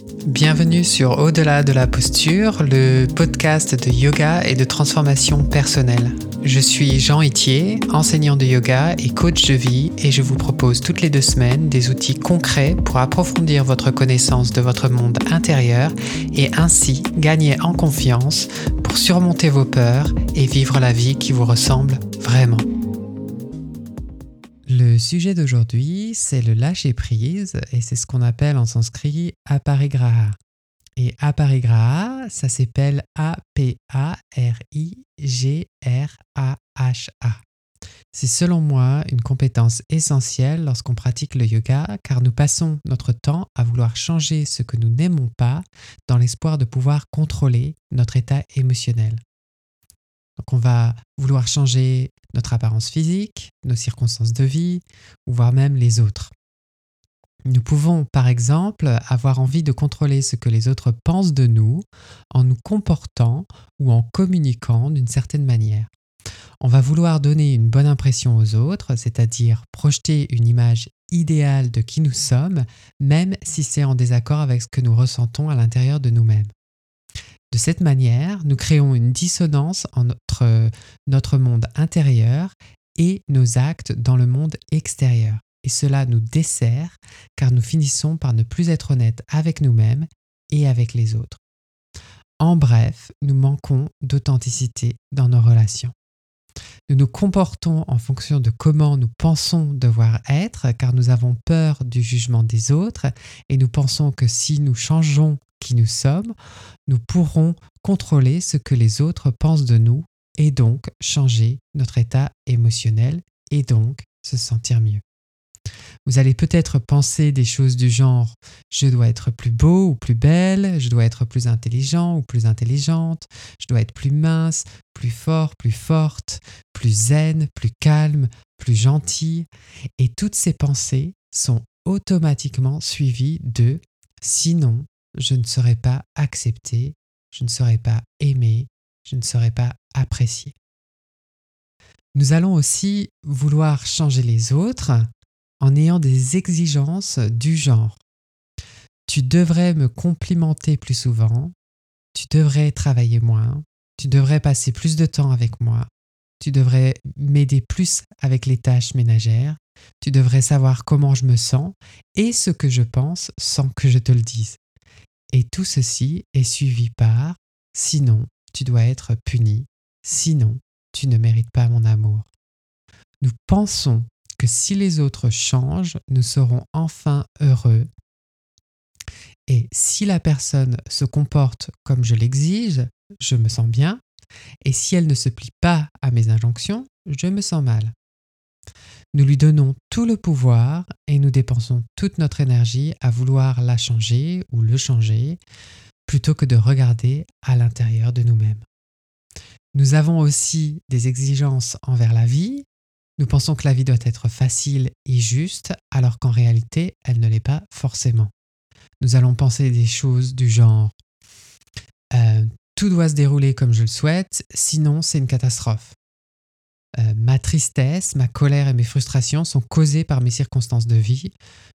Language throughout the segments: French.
Bienvenue sur Au-delà de la posture, le podcast de yoga et de transformation personnelle. Je suis Jean Itier, enseignant de yoga et coach de vie et je vous propose toutes les deux semaines des outils concrets pour approfondir votre connaissance de votre monde intérieur et ainsi gagner en confiance pour surmonter vos peurs et vivre la vie qui vous ressemble vraiment. Le sujet d'aujourd'hui, c'est le lâcher prise et c'est ce qu'on appelle en sanskrit aparigraha. Et aparigraha, ça s'appelle A-P-A-R-I-G-R-A-H-A. C'est selon moi une compétence essentielle lorsqu'on pratique le yoga car nous passons notre temps à vouloir changer ce que nous n'aimons pas dans l'espoir de pouvoir contrôler notre état émotionnel. Donc on va vouloir changer notre apparence physique, nos circonstances de vie, voire même les autres. Nous pouvons, par exemple, avoir envie de contrôler ce que les autres pensent de nous en nous comportant ou en communiquant d'une certaine manière. On va vouloir donner une bonne impression aux autres, c'est-à-dire projeter une image idéale de qui nous sommes, même si c'est en désaccord avec ce que nous ressentons à l'intérieur de nous-mêmes. De cette manière, nous créons une dissonance entre notre monde intérieur et nos actes dans le monde extérieur. Et cela nous dessert car nous finissons par ne plus être honnêtes avec nous-mêmes et avec les autres. En bref, nous manquons d'authenticité dans nos relations. Nous nous comportons en fonction de comment nous pensons devoir être, car nous avons peur du jugement des autres, et nous pensons que si nous changeons qui nous sommes, nous pourrons contrôler ce que les autres pensent de nous, et donc changer notre état émotionnel, et donc se sentir mieux. Vous allez peut-être penser des choses du genre je dois être plus beau ou plus belle, je dois être plus intelligent ou plus intelligente, je dois être plus mince, plus fort, plus forte, plus zen, plus calme, plus gentil. Et toutes ces pensées sont automatiquement suivies de sinon je ne serai pas accepté, je ne serai pas aimé, je ne serai pas apprécié. Nous allons aussi vouloir changer les autres en ayant des exigences du genre. Tu devrais me complimenter plus souvent, tu devrais travailler moins, tu devrais passer plus de temps avec moi, tu devrais m'aider plus avec les tâches ménagères, tu devrais savoir comment je me sens et ce que je pense sans que je te le dise. Et tout ceci est suivi par sinon tu dois être puni, sinon tu ne mérites pas mon amour. Nous pensons que si les autres changent, nous serons enfin heureux. Et si la personne se comporte comme je l'exige, je me sens bien. Et si elle ne se plie pas à mes injonctions, je me sens mal. Nous lui donnons tout le pouvoir et nous dépensons toute notre énergie à vouloir la changer ou le changer plutôt que de regarder à l'intérieur de nous-mêmes. Nous avons aussi des exigences envers la vie nous pensons que la vie doit être facile et juste, alors qu'en réalité, elle ne l'est pas forcément. Nous allons penser des choses du genre euh, tout doit se dérouler comme je le souhaite, sinon c'est une catastrophe. Euh, ma tristesse, ma colère et mes frustrations sont causées par mes circonstances de vie.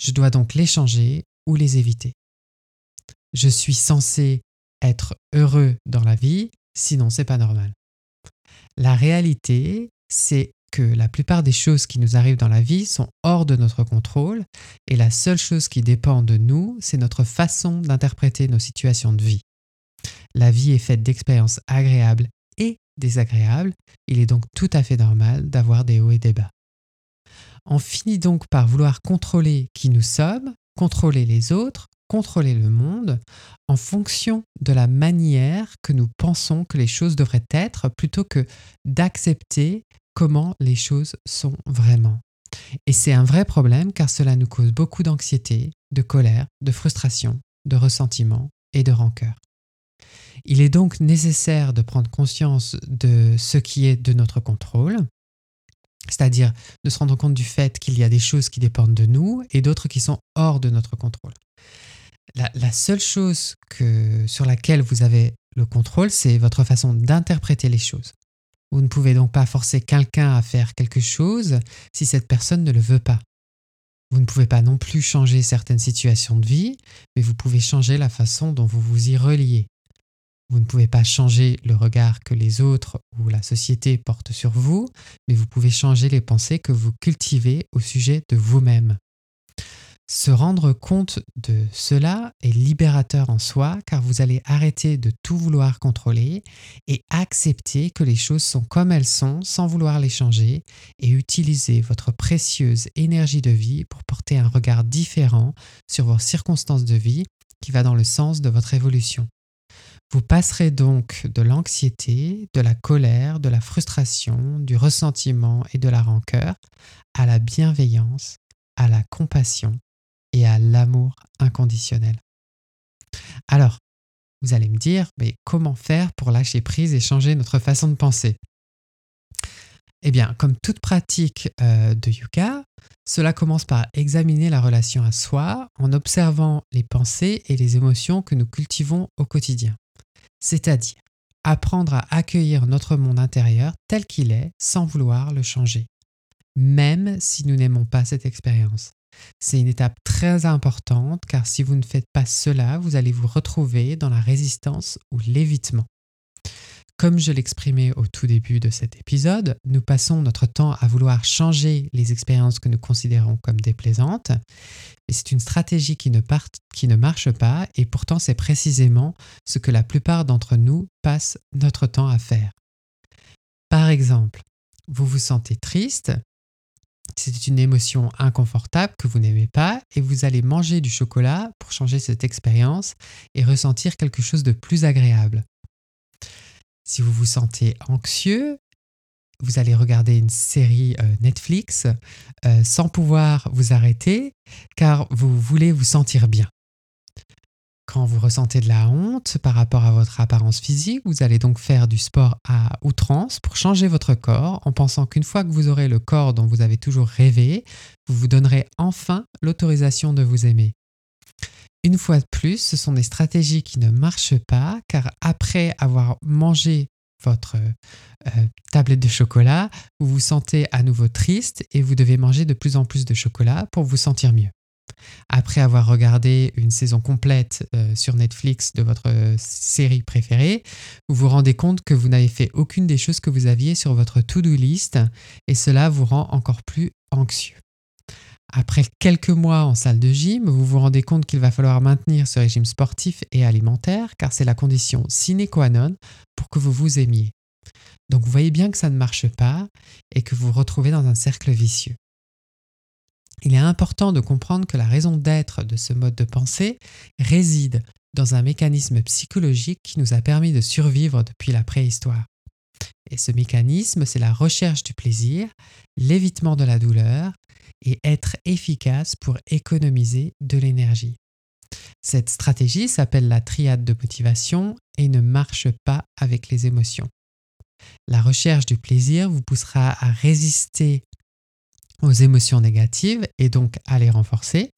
Je dois donc les changer ou les éviter. Je suis censé être heureux dans la vie, sinon c'est pas normal. La réalité, c'est que la plupart des choses qui nous arrivent dans la vie sont hors de notre contrôle et la seule chose qui dépend de nous, c'est notre façon d'interpréter nos situations de vie. La vie est faite d'expériences agréables et désagréables, il est donc tout à fait normal d'avoir des hauts et des bas. On finit donc par vouloir contrôler qui nous sommes, contrôler les autres, contrôler le monde en fonction de la manière que nous pensons que les choses devraient être plutôt que d'accepter comment les choses sont vraiment. Et c'est un vrai problème car cela nous cause beaucoup d'anxiété, de colère, de frustration, de ressentiment et de rancœur. Il est donc nécessaire de prendre conscience de ce qui est de notre contrôle, c'est-à-dire de se rendre compte du fait qu'il y a des choses qui dépendent de nous et d'autres qui sont hors de notre contrôle. La, seule chose sur laquelle vous avez le contrôle, c'est votre façon d'interpréter les choses. Vous ne pouvez donc pas forcer quelqu'un à faire quelque chose si cette personne ne le veut pas. Vous ne pouvez pas non plus changer certaines situations de vie, mais vous pouvez changer la façon dont vous vous y reliez. Vous ne pouvez pas changer le regard que les autres ou la société portent sur vous, mais vous pouvez changer les pensées que vous cultivez au sujet de vous-même. Se rendre compte de cela est libérateur en soi car vous allez arrêter de tout vouloir contrôler et accepter que les choses sont comme elles sont sans vouloir les changer et utiliser votre précieuse énergie de vie pour porter un regard différent sur vos circonstances de vie qui va dans le sens de votre évolution. Vous passerez donc de l'anxiété, de la colère, de la frustration, du ressentiment et de la rancœur à la bienveillance, à la compassion et à l'amour inconditionnel. Alors, vous allez me dire, mais comment faire pour lâcher prise et changer notre façon de penser? Eh bien, comme toute pratique euh, de yoga, cela commence par examiner la relation à soi en observant les pensées et les émotions que nous cultivons au quotidien. C'est-à-dire apprendre à accueillir notre monde intérieur tel qu'il est sans vouloir le changer, même si nous n'aimons pas cette expérience. C'est une étape très importante car si vous ne faites pas cela, vous allez vous retrouver dans la résistance ou l'évitement. Comme je l'exprimais au tout début de cet épisode, nous passons notre temps à vouloir changer les expériences que nous considérons comme déplaisantes, mais c'est une stratégie qui ne, qui ne marche pas et pourtant c'est précisément ce que la plupart d'entre nous passent notre temps à faire. Par exemple, vous vous sentez triste, c'est une émotion inconfortable que vous n'aimez pas et vous allez manger du chocolat pour changer cette expérience et ressentir quelque chose de plus agréable. Si vous vous sentez anxieux, vous allez regarder une série euh, Netflix euh, sans pouvoir vous arrêter car vous voulez vous sentir bien. Quand vous ressentez de la honte par rapport à votre apparence physique, vous allez donc faire du sport à outrance pour changer votre corps en pensant qu'une fois que vous aurez le corps dont vous avez toujours rêvé, vous vous donnerez enfin l'autorisation de vous aimer. Une fois de plus, ce sont des stratégies qui ne marchent pas car après avoir mangé votre euh, tablette de chocolat, vous vous sentez à nouveau triste et vous devez manger de plus en plus de chocolat pour vous sentir mieux. Après avoir regardé une saison complète euh, sur Netflix de votre euh, série préférée, vous vous rendez compte que vous n'avez fait aucune des choses que vous aviez sur votre to-do list et cela vous rend encore plus anxieux. Après quelques mois en salle de gym, vous vous rendez compte qu'il va falloir maintenir ce régime sportif et alimentaire car c'est la condition sine qua non pour que vous vous aimiez. Donc vous voyez bien que ça ne marche pas et que vous vous retrouvez dans un cercle vicieux. Il est important de comprendre que la raison d'être de ce mode de pensée réside dans un mécanisme psychologique qui nous a permis de survivre depuis la préhistoire. Et ce mécanisme, c'est la recherche du plaisir, l'évitement de la douleur et être efficace pour économiser de l'énergie. Cette stratégie s'appelle la triade de motivation et ne marche pas avec les émotions. La recherche du plaisir vous poussera à résister aux émotions négatives et donc à les renforcer.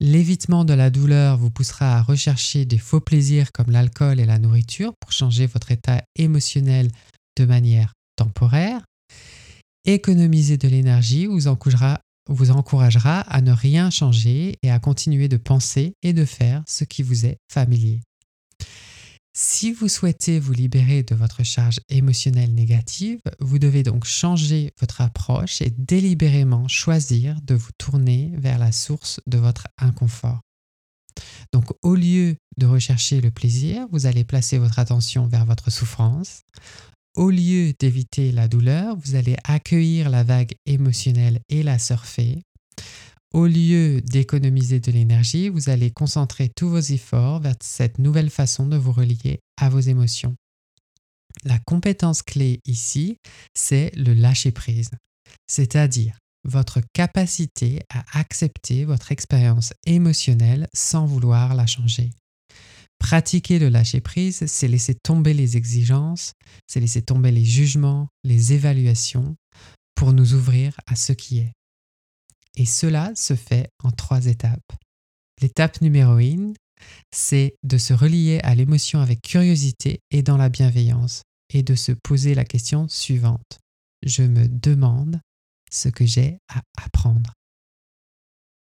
L'évitement de la douleur vous poussera à rechercher des faux plaisirs comme l'alcool et la nourriture pour changer votre état émotionnel de manière temporaire. Économiser de l'énergie vous encouragera, vous encouragera à ne rien changer et à continuer de penser et de faire ce qui vous est familier. Si vous souhaitez vous libérer de votre charge émotionnelle négative, vous devez donc changer votre approche et délibérément choisir de vous tourner vers la source de votre inconfort. Donc au lieu de rechercher le plaisir, vous allez placer votre attention vers votre souffrance. Au lieu d'éviter la douleur, vous allez accueillir la vague émotionnelle et la surfer. Au lieu d'économiser de l'énergie, vous allez concentrer tous vos efforts vers cette nouvelle façon de vous relier à vos émotions. La compétence clé ici, c'est le lâcher-prise, c'est-à-dire votre capacité à accepter votre expérience émotionnelle sans vouloir la changer. Pratiquer le lâcher-prise, c'est laisser tomber les exigences, c'est laisser tomber les jugements, les évaluations, pour nous ouvrir à ce qui est. Et cela se fait en trois étapes. L'étape numéro 1, c'est de se relier à l'émotion avec curiosité et dans la bienveillance, et de se poser la question suivante. Je me demande ce que j'ai à apprendre.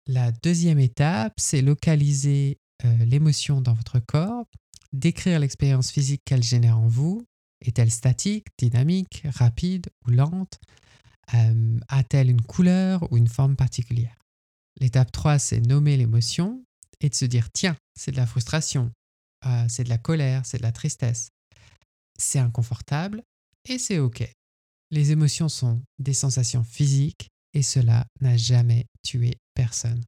La deuxième étape, c'est localiser euh, l'émotion dans votre corps, décrire l'expérience physique qu'elle génère en vous. Est-elle statique, dynamique, rapide ou lente euh, A-t-elle une couleur ou une forme particulière? L'étape 3, c'est nommer l'émotion et de se dire, tiens, c'est de la frustration, euh, c'est de la colère, c'est de la tristesse. C'est inconfortable et c'est OK. Les émotions sont des sensations physiques et cela n'a jamais tué personne.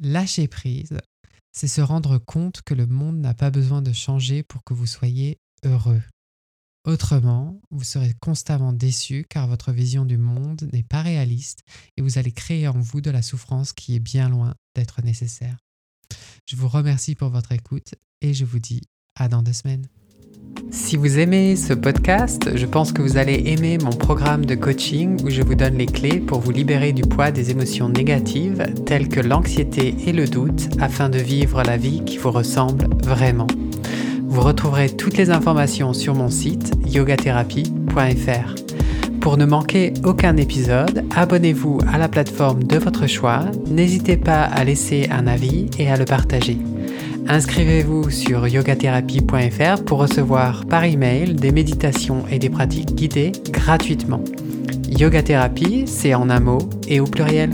Lâcher prise, c'est se rendre compte que le monde n'a pas besoin de changer pour que vous soyez heureux. Autrement, vous serez constamment déçu car votre vision du monde n'est pas réaliste et vous allez créer en vous de la souffrance qui est bien loin d'être nécessaire. Je vous remercie pour votre écoute et je vous dis à dans deux semaines. Si vous aimez ce podcast, je pense que vous allez aimer mon programme de coaching où je vous donne les clés pour vous libérer du poids des émotions négatives telles que l'anxiété et le doute afin de vivre la vie qui vous ressemble vraiment. Vous retrouverez toutes les informations sur mon site yogatherapie.fr. Pour ne manquer aucun épisode, abonnez-vous à la plateforme de votre choix, n'hésitez pas à laisser un avis et à le partager. Inscrivez-vous sur yogatherapie.fr pour recevoir par email des méditations et des pratiques guidées gratuitement. Yoga c'est en un mot et au pluriel.